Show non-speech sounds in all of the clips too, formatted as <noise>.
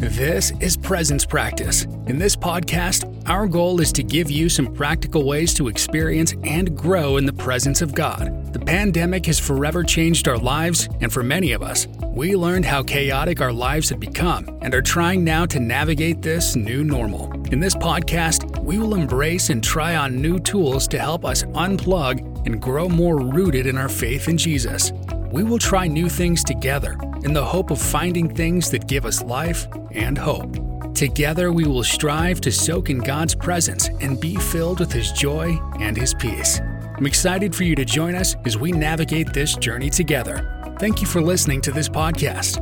This is Presence Practice. In this podcast, our goal is to give you some practical ways to experience and grow in the presence of God. The pandemic has forever changed our lives, and for many of us, we learned how chaotic our lives had become and are trying now to navigate this new normal. In this podcast, we will embrace and try on new tools to help us unplug and grow more rooted in our faith in Jesus. We will try new things together in the hope of finding things that give us life and hope. Together, we will strive to soak in God's presence and be filled with His joy and His peace. I'm excited for you to join us as we navigate this journey together. Thank you for listening to this podcast.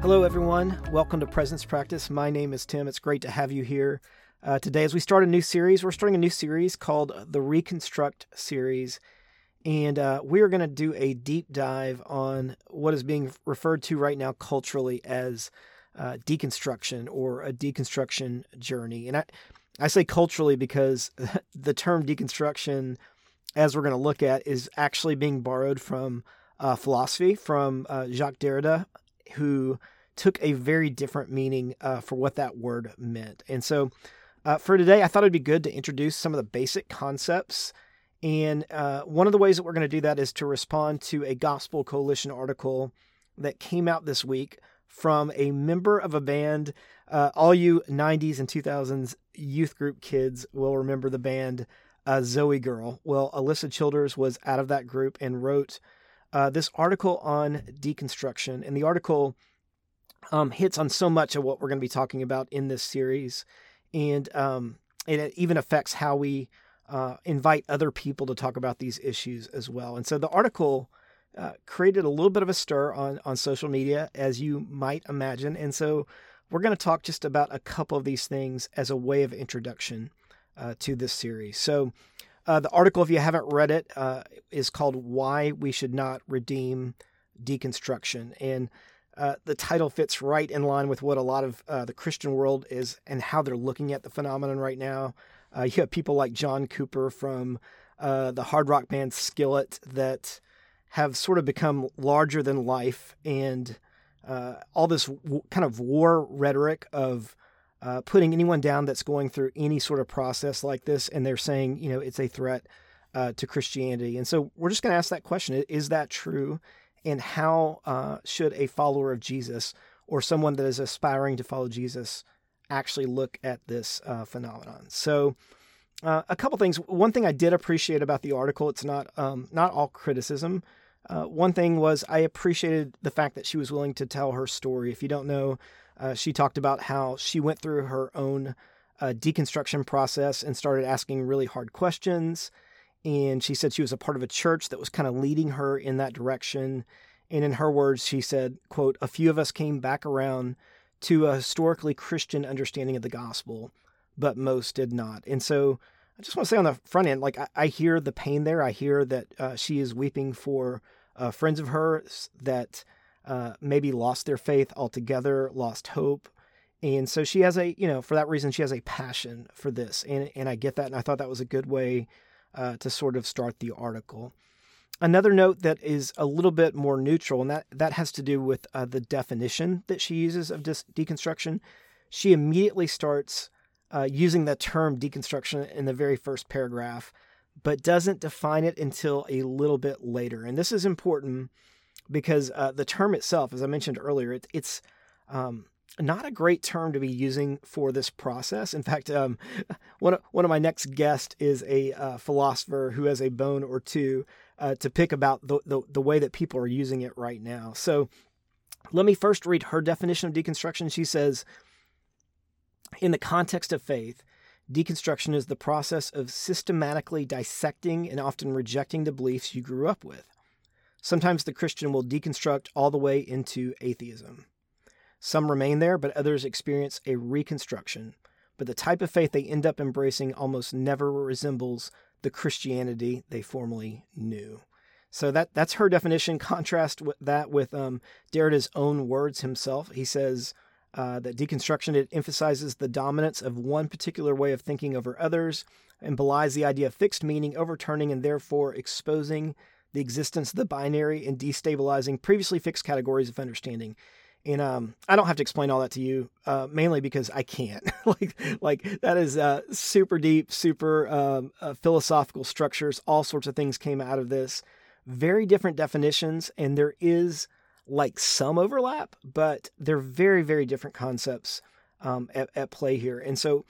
Hello, everyone. Welcome to Presence Practice. My name is Tim. It's great to have you here uh, today as we start a new series. We're starting a new series called the Reconstruct series. And uh, we are going to do a deep dive on what is being referred to right now culturally as uh, deconstruction or a deconstruction journey. And I, I say culturally because <laughs> the term deconstruction, as we're going to look at, is actually being borrowed from uh, philosophy, from uh, Jacques Derrida, who took a very different meaning uh, for what that word meant. And so uh, for today, I thought it'd be good to introduce some of the basic concepts and uh, one of the ways that we're going to do that is to respond to a Gospel Coalition article that came out this week from a member of a band. Uh, all you 90s and 2000s youth group kids will remember the band uh, ZOEgirl. Well, Alisa Childers was out of that group and wrote uh, this article on deconstruction. And the article um, hits on so much of what we're going to be talking about in this series. And um, it even affects how we uh, invite other people to talk about these issues as well. And so the article uh, created a little bit of a stir on, on social media, as you might imagine. And so we're going to talk just about a couple of these things as a way of introduction uh, to this series. So uh, the article, if you haven't read it, uh, is called Why We Should Not Redeem Deconstruction. And uh, the title fits right in line with what a lot of the Christian world is and how they're looking at the phenomenon right now. Uh, you have people like John Cooper from uh, the hard rock band Skillet that have sort of become larger than life, and uh, all this w- kind of war rhetoric of uh, putting anyone down that's going through any sort of process like this, and they're saying, you know, it's a threat uh, to Christianity. And so we're just going to ask that question: Is that true? And how uh, should a follower of Jesus or someone that is aspiring to follow Jesus actually look at this uh, phenomenon. So, uh, a couple things. One thing I did appreciate about the article, it's not um, not all criticism. Uh, one thing was I appreciated the fact that she was willing to tell her story. If you don't know, uh, she talked about how she went through her own uh, deconstruction process and started asking really hard questions. And she said she was a part of a church that was kind of leading her in that direction. And in her words, she said, "quote A few of us came back around." To a historically Christian understanding of the gospel, but most did not. And so I just want to say on the front end, like I, I hear the pain there. I hear that uh, she is weeping for uh, friends of hers that uh, maybe lost their faith altogether, lost hope. And so she has a, you know, for that reason, she has a passion for this. And, and I get that. And I thought that was a good way uh, to sort of start the article. Another note that is a little bit more neutral, and that, that has to do with uh, the definition that she uses of dis- deconstruction. She immediately starts uh, using the term deconstruction in the very first paragraph, but doesn't define it until a little bit later. And this is important because uh, the term itself, as I mentioned earlier, it, it's um, not a great term to be using for this process. In fact, um, <laughs> one, of, one of my next guests is a uh, philosopher who has a bone or two uh, to pick about the, the, the way that people are using it right now. So let me first read her definition of deconstruction. She says, in the context of faith, deconstruction is the process of systematically dissecting and often rejecting the beliefs you grew up with. Sometimes the Christian will deconstruct all the way into atheism. Some remain there, but others experience a reconstruction. But the type of faith they end up embracing almost never resembles the Christianity they formerly knew. So that that's her definition. <laughs> Contrast with that with um, Derrida's own words himself. He says uh, that deconstruction it emphasizes the dominance of one particular way of thinking over others and belies the idea of fixed meaning, overturning and therefore exposing the existence of the binary and destabilizing previously fixed categories of understanding. And um, I don't have to explain all that to you, uh, mainly because I can't. <laughs> like, like that is uh, super deep, super um, uh, philosophical structures. All sorts of things came out of this. Very different definitions, and there is like some overlap, but they're very, very different concepts um, at, at, play here. And so,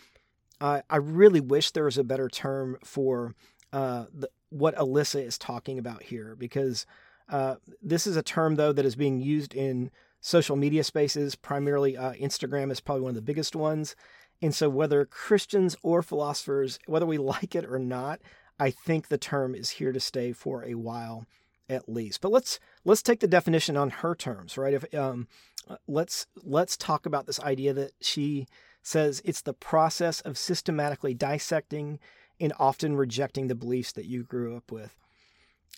I really wish there was a better term for uh, the, what Alisa is talking about here, because uh, this is a term though that is being used in social media spaces. Primarily, uh, Instagram is probably one of the biggest ones. And so, whether Christians or philosophers, whether we <laughs> like it or not, I think the term is here to stay for a while, at least. But let's let's take the definition on her terms, right? If um, uh, let's let's talk about this idea that she says it's the process of systematically dissecting and often rejecting the beliefs that you grew up with.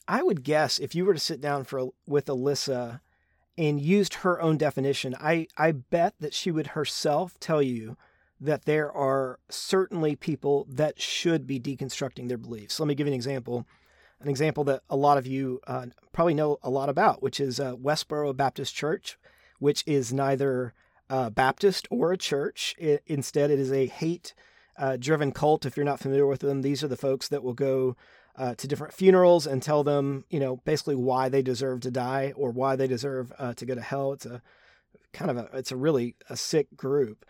I would guess if you were to sit down for with Alisa and used her own definition, I, I bet that she would herself tell you that there are certainly people that should be deconstructing their beliefs. Let me give you an example. An example that a lot of you uh, probably know a lot about, which is uh, Westboro Baptist Church, which is neither uh, Baptist or a church. It, instead, it is a hate uh, driven cult. If you're not familiar with them, these are the folks that will go uh, to different funerals and tell them, you know, basically why they deserve to die or why they deserve uh, to go to hell. It's a kind of a, it's a really a sick group.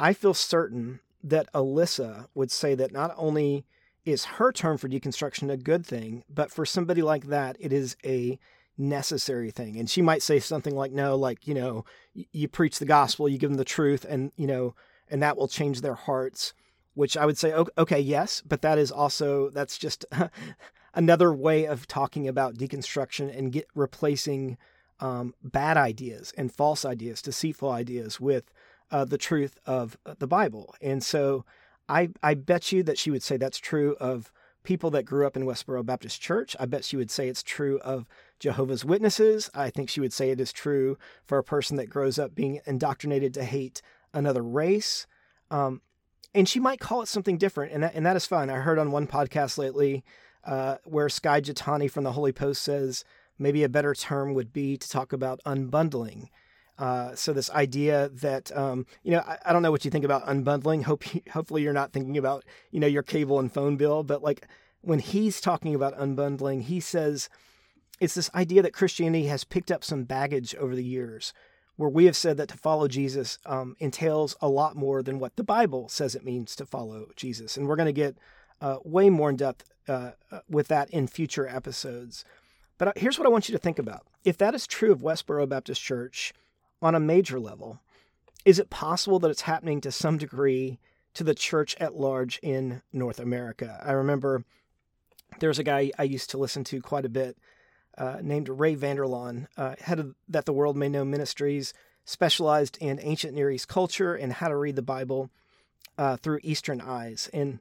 I feel certain that Alisa would say that not only is her term for deconstruction a good thing, but for somebody like that, it is a necessary thing. And she might say something like, no, like, you know, you preach the gospel, you give them the truth, and, you know, and that will change their hearts which I would say, okay, yes, but that is also that's just <laughs> another way of talking about deconstruction and get replacing um, bad ideas and false ideas, deceitful ideas with uh, the truth of uh, the Bible. And so, I I bet you that she would say that's true of people that grew up in Westboro Baptist Church. I bet she would say it's true of Jehovah's Witnesses. I think she would say it is true for a person that grows up being indoctrinated to hate another race. Um, and she might call it something different, and that, and that is fine. I heard on one podcast lately uh, where Skye Jethani from the Holy Post says maybe a better term would be to talk about unbundling. Uh, so this idea that um, you know, I, I, don't know what you think about unbundling. Hope hopefully you're not thinking about you know your cable and phone bill, but like when he's talking about unbundling, he says it's this idea that Christianity has picked up some baggage over the years where we have said that to follow Jesus um, entails a lot more than what the Bible says it means to follow Jesus. And we're going to get uh, way more in depth uh, uh, with that in future episodes. But uh, here's what I want you to think about. If that is true of Westboro Baptist Church on a major level, is it possible that it's happening to some degree to the church at large in North America? I remember there's a guy I used to listen to quite a bit uh, named Ray Vander Laan, uh, head of That the World May Know Ministries, specialized in ancient Near East culture and how to read the Bible uh, through Eastern eyes. And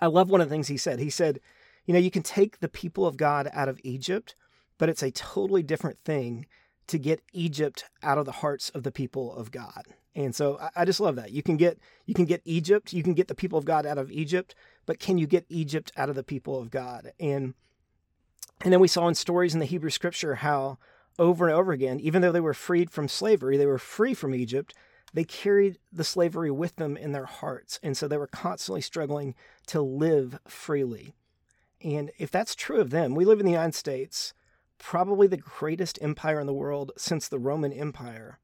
I love one of the things he said. He said, You know, you can take the people of God out of Egypt, but it's a totally different thing to get Egypt out of the hearts of the people of God. And so I, I just love that. You can get you can get Egypt, you can get the people of God out of Egypt, but can you get Egypt out of the people of God? And and then we saw in stories in the Hebrew scripture how over and over again, even though they were freed from slavery, they were free from Egypt, they carried the slavery with them in their hearts. And so they were constantly struggling to live freely. And if that's true of them, we live in the United States, probably the greatest empire in the world since the Roman Empire.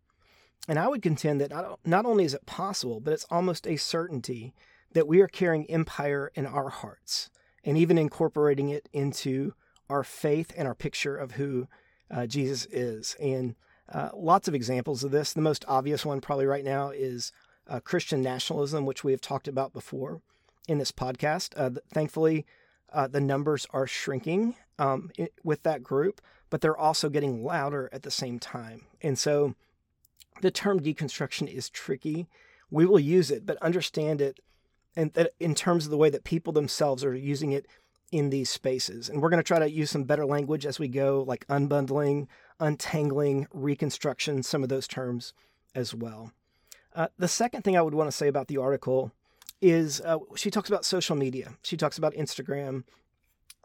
And I would contend that not, not only is it possible, but it's almost a certainty that we are carrying empire in our hearts and even incorporating it into our faith and our picture of who uh, Jesus is. And uh, lots of examples of this. The most obvious one, probably right now, is uh, Christian nationalism, which we have talked about before in this podcast. Uh, thankfully, uh, the numbers are shrinking um, it, with that group, but they're also getting louder at the same time. And so the term deconstruction is tricky. We will use it, but understand it and that in terms of the way that people themselves are using it in these spaces. And we're going to try to use some better language as we go, like unbundling, untangling, reconstruction, some of those terms as well. Uh, the second thing I would want to say about the article is uh, she talks about social media. She talks about Instagram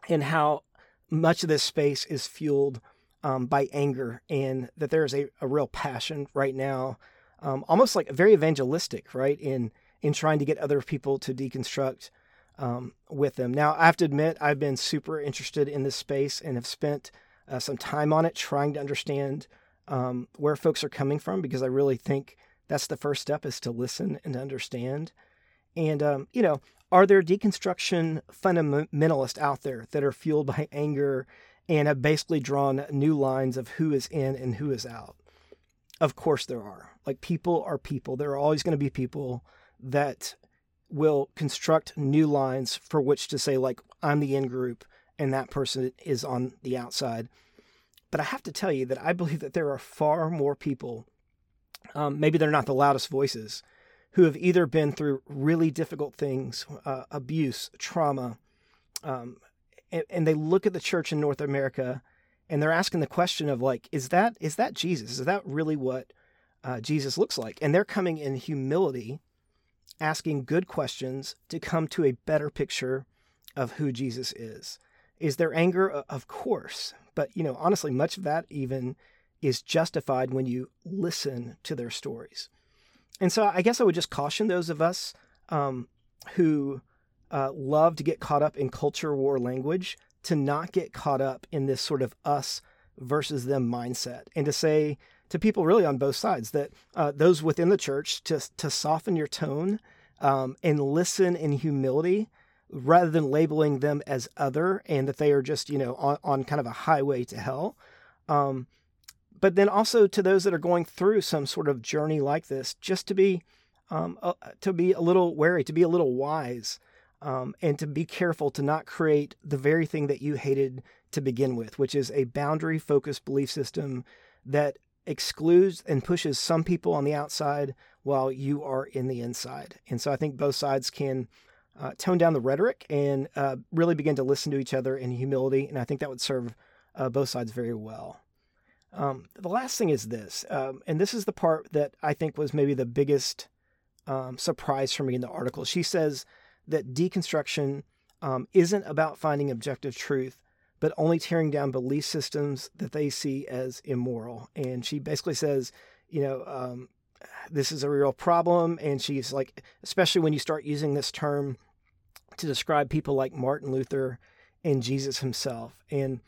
and how much of this space is fueled um, by anger, and that there is a, a real passion right now, um, almost like very evangelistic, right? In in trying to get other people to deconstruct um, with them. Now, I have to admit, I've been super interested in this space and have spent uh, some time on it trying to understand um, where folks are coming from because I really think that's the first step is to listen and understand. And, um, you know, are there deconstruction fundamentalists out there that are fueled by anger and have basically drawn new lines of who is in and who is out? Of course, there are. Like, people are people. There are always going to be people that will construct new lines for which to say, like, I'm the in group and that person is on the outside. But I have to tell you that I believe that there are far more people, um, maybe they're not the loudest voices, who have either been through really difficult things, uh, abuse, trauma, um, and, and, they look at the church in North America and they're asking the question of like, is that is that Jesus? Is that really what uh, Jesus looks like? And they're coming in humility, asking good questions to come to a better picture of who Jesus is. Is there anger? Of course, but you know, honestly, much of that even is justified when you listen to their stories. And so I guess I would just caution those of us um, who uh, love to get caught up in culture war language to not get caught up in this sort of us versus them mindset and to say to people really on both sides that uh, those within the church to, to soften your tone um, and listen in humility rather than labeling them as other and that they are just you know on, on kind of a highway to hell. Um, but then also to those that are going through some sort of journey like this, just to be um, uh, to be a little wary, to be a little wise, um, and to be careful to not create the very thing that you hated to begin with, which is a boundary focused belief system that excludes and pushes some people on the outside while you are in the inside. And so I think both sides can uh, tone down the rhetoric and uh, really begin to listen to each other in humility. And I think that would serve uh, both sides very well. Um, the last thing is this, um, and this is the part that I think was maybe the biggest um, surprise for me in the article. She says that deconstruction um, isn't about finding objective truth, but only tearing down belief systems that they see as immoral. And she basically says, you know, um, this is a real problem. And she's like, especially when you start using this term to describe people like Martin Luther and Jesus himself. And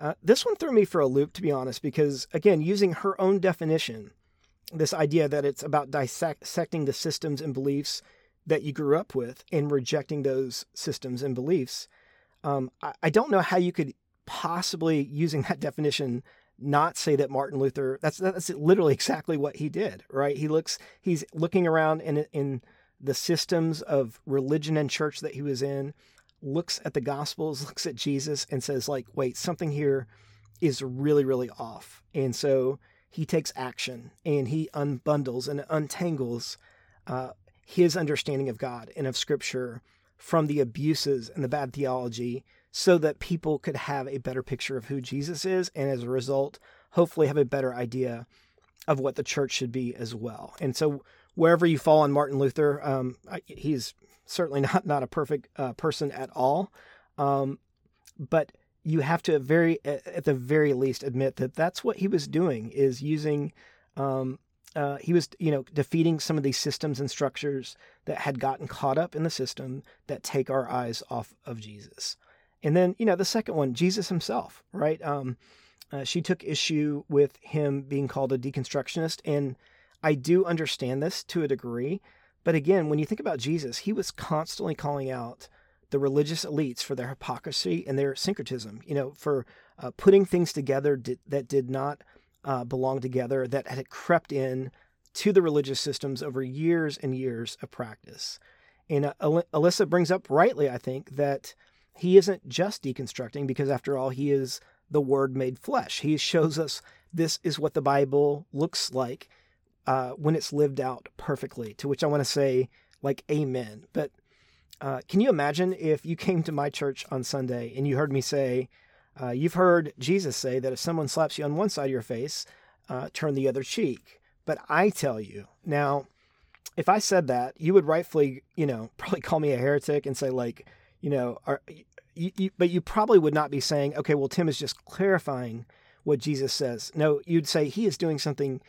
uh, this one threw me for a loop, to be honest, because again, using her own definition, this idea that it's about dissecting the systems and beliefs that you grew up with and rejecting those systems and beliefs. Um, I, I don't know how you could possibly, using that <laughs> definition, not say that Martin Luther. That's that's literally <laughs> exactly what he did, right? He looks, he's looking around in in the systems of religion and church that he was in, looks at the Gospels, <laughs> looks at Jesus, and says, like, wait, something here is really, really off. And so he takes action and he unbundles and untangles uh, his understanding of God and of Scripture from the abuses and the bad theology so that people could have a better picture of who Jesus is. And as a result, hopefully have a better idea of what the church should be as well. And so wherever you fall on Martin Luther, um, he's certainly <laughs> not not a perfect uh, person at all, um, but you have to very at the very least admit that that's what he was doing is using. Um, uh, he was, you know, defeating some of these systems and structures that had gotten caught up in the system that take our eyes off of Jesus. And then, you know, the second one, Jesus himself, right? Um, uh, she took issue with him being called a deconstructionist, and I do understand this to a degree. But again, when you think about Jesus, he was constantly calling out the religious elites for their hypocrisy and their syncretism, you know, for uh, putting things together that did not uh, belong together, that had crept in to the religious systems over years and years of practice. And uh, Alisa brings up rightly, I think, that he isn't just deconstructing because, after all, he is the Word made flesh. He shows us this is what the Bible looks like uh, when it's lived out perfectly, to which I want to say, like, amen. But uh, can you imagine if you came to my church on Sunday and you heard me say, uh, You've heard Jesus say that if someone slaps you on one side of your face, uh, turn the other cheek. But I tell you, now, if I said that, you would rightfully, you know, <laughs> probably call me a heretic and say, like, you know, are, you, you, but you probably would not be saying, okay, well, Tim is just clarifying what Jesus says. No, you'd say he is doing something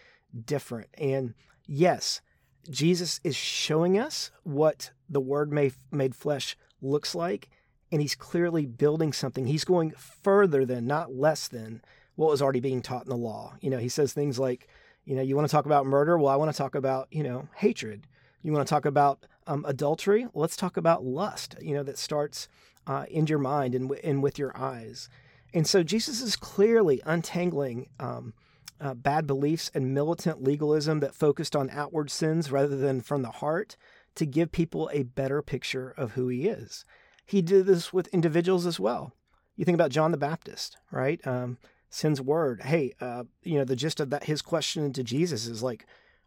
different. And yes, Jesus is showing us what the Word made, made flesh looks like, and he's clearly building something. He's going further than, not less than, what was already being taught in the law. You know, he says things like, you know, you want to talk about murder? Well, I want to talk about, you know, hatred. You want to talk about um, adultery? Let's talk about lust, you know, that starts uh, in your mind and, w- and with your eyes. And so Jesus is clearly untangling um, uh, bad beliefs and militant legalism that focused on outward sins rather than from the heart to give people a better picture of who he is. He did this with individuals as well. You think about John the Baptist, right? Um, sends word, hey, uh, you know, the gist of that his question to Jesus is like,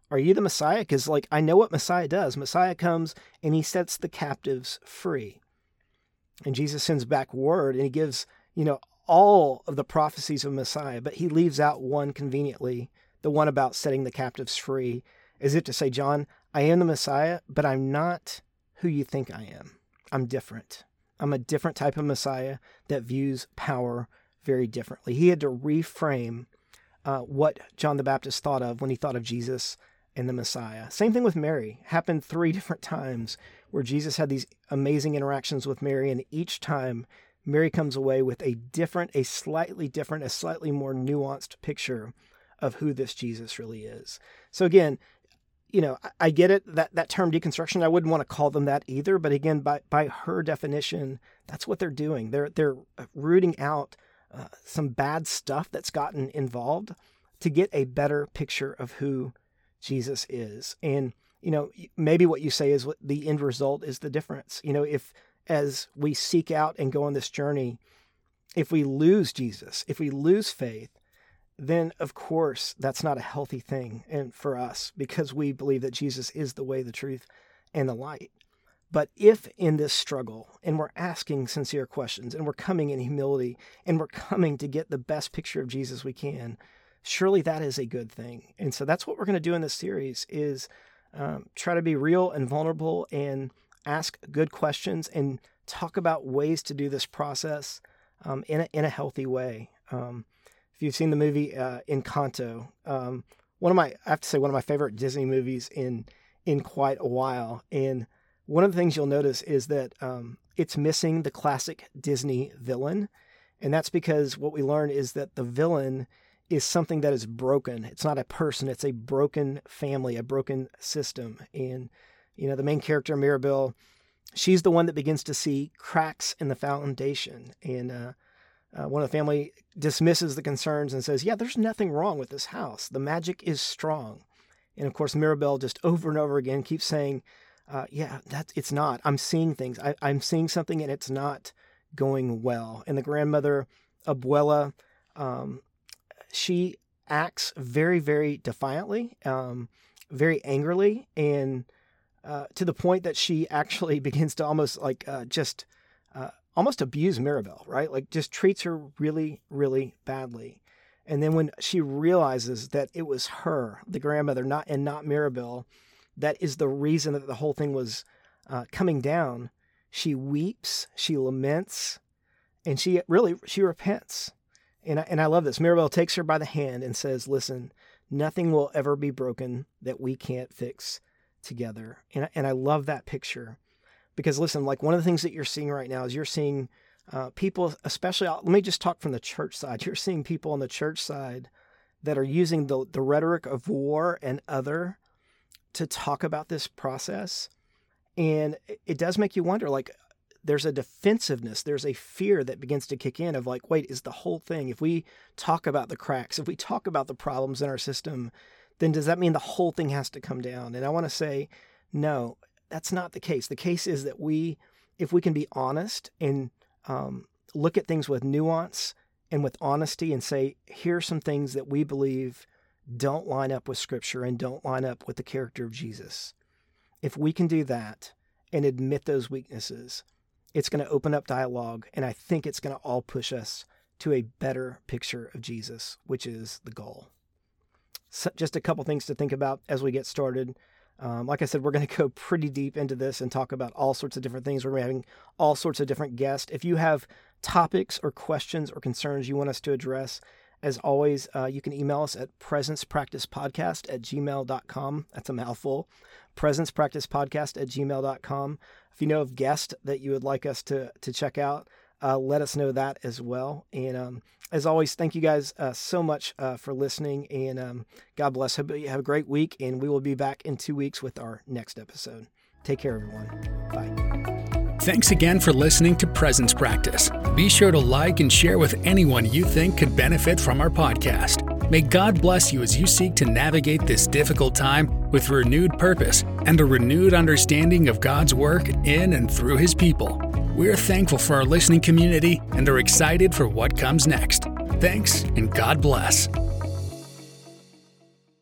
are you the Messiah? Because like I know what Messiah does. Messiah comes and he sets the captives free. And Jesus sends back word and he gives, you know, all of the prophecies of Messiah, but he leaves out one conveniently, the one about setting the captives free, as if to say, John, I am the Messiah, but I'm not who you think I am. I'm different. I'm a different type of Messiah that views power very differently. He had to reframe uh, what John the Baptist thought of when he thought of Jesus and the Messiah. Same thing with Mary. Happened three <laughs> different times where Jesus had these amazing interactions with Mary, and each time Mary comes away with a different, a slightly different, a slightly more nuanced picture of who this Jesus really is. So again, you know, I, get it that that term deconstruction. I wouldn't want to call them that either, but again, by by her definition, that's what they're doing. They're they're rooting out uh, some bad stuff that's gotten involved to get a better picture of who Jesus is. And you know, maybe what you say is what the end result is the difference. You know, if as we seek out and go on this journey, if we lose Jesus, if we lose faith, then of course that's not a healthy thing and for us because we believe that Jesus is the way, the truth, and the light. But if in this struggle and we're asking sincere questions and we're coming in humility and we're coming to get the best picture of Jesus we can, surely that is a good thing. And so that's what we're going to do in this series is um, try to be real and vulnerable and ask good questions and talk about ways to do this process um, in, a, in a healthy way. Um, if you've seen the movie uh, Encanto, um, one of my I have to say one of my favorite Disney movies in in quite a while. And one of the things you'll notice is that um, it's missing the classic Disney villain, and that's because what we learn is that the villain is something that is broken. It's not a person; it's a broken family, a broken system, and you know, the main character, Mirabel, she's the one that begins to see cracks in the foundation. And uh, uh, one of the family dismisses the concerns and says, Yeah, there's nothing wrong with this house. The magic is strong. And of course, Mirabel just over and over again keeps saying, uh, Yeah, that, it's not. I'm seeing things. I, I'm seeing something and it's not going well. And the grandmother, Abuela, um, she acts very, very defiantly, um, very angrily, and uh, to the point that she actually <laughs> begins to almost like uh, just uh, almost abuse Mirabel, right? Like just treats her really, really badly. And then when she realizes that it was her, the grandmother, not and not Mirabel, that is the reason that the whole thing was uh, coming down. She weeps, she laments, and she really she repents. And I, and I love this. Mirabel takes her by the hand and says, "Listen, nothing will ever be broken that we can't fix." together. And, and I love that picture because listen, like one of the things that you're seeing right now is you're seeing uh, people, especially, let me just talk from the church side. <laughs> You're seeing people on the church side that are using the, the rhetoric of war and other to talk about this process. And it does make you wonder like, there's a defensiveness, there's a fear that begins to kick in of like, wait, is the whole thing, if we talk about the cracks, if we talk about the problems in our system, then does that mean the whole thing has to come down? And I want to say, no, that's not the case. The case is that we, if we can be honest and um, look at things with nuance and with honesty and say, here are some things that we believe don't line up with Scripture and don't line up with the character of Jesus. If we can do that and admit those weaknesses, it's going to open up dialogue. And I think it's going to all push us to a better picture of Jesus, which is the goal so just a couple things to think about as we get started. Um, like I said, we're going <laughs> to go pretty deep into this and talk about all sorts of different things. We're having all sorts of different guests. If you have topics or questions or concerns you want us to address As always, uh, you can email us at presencepracticepodcast at gmail.com. That's a mouthful. Presencepracticepodcast at gmail.com. If you know of guests that you would like us to, to check out, uh, let us know that as well. And um, as always, thank you guys uh, so much uh, for listening. And um, God bless. Hope you have a great week. And we will be back in two weeks with our next episode. Take care, everyone. Bye. Thanks again for listening to Presence Practice. Be sure to like and share with anyone you think could benefit from our podcast. May God bless you as you seek to navigate this difficult time with renewed purpose and a renewed understanding of God's work in and through His people. We're thankful for our listening community and are excited for what comes next. Thanks and God bless.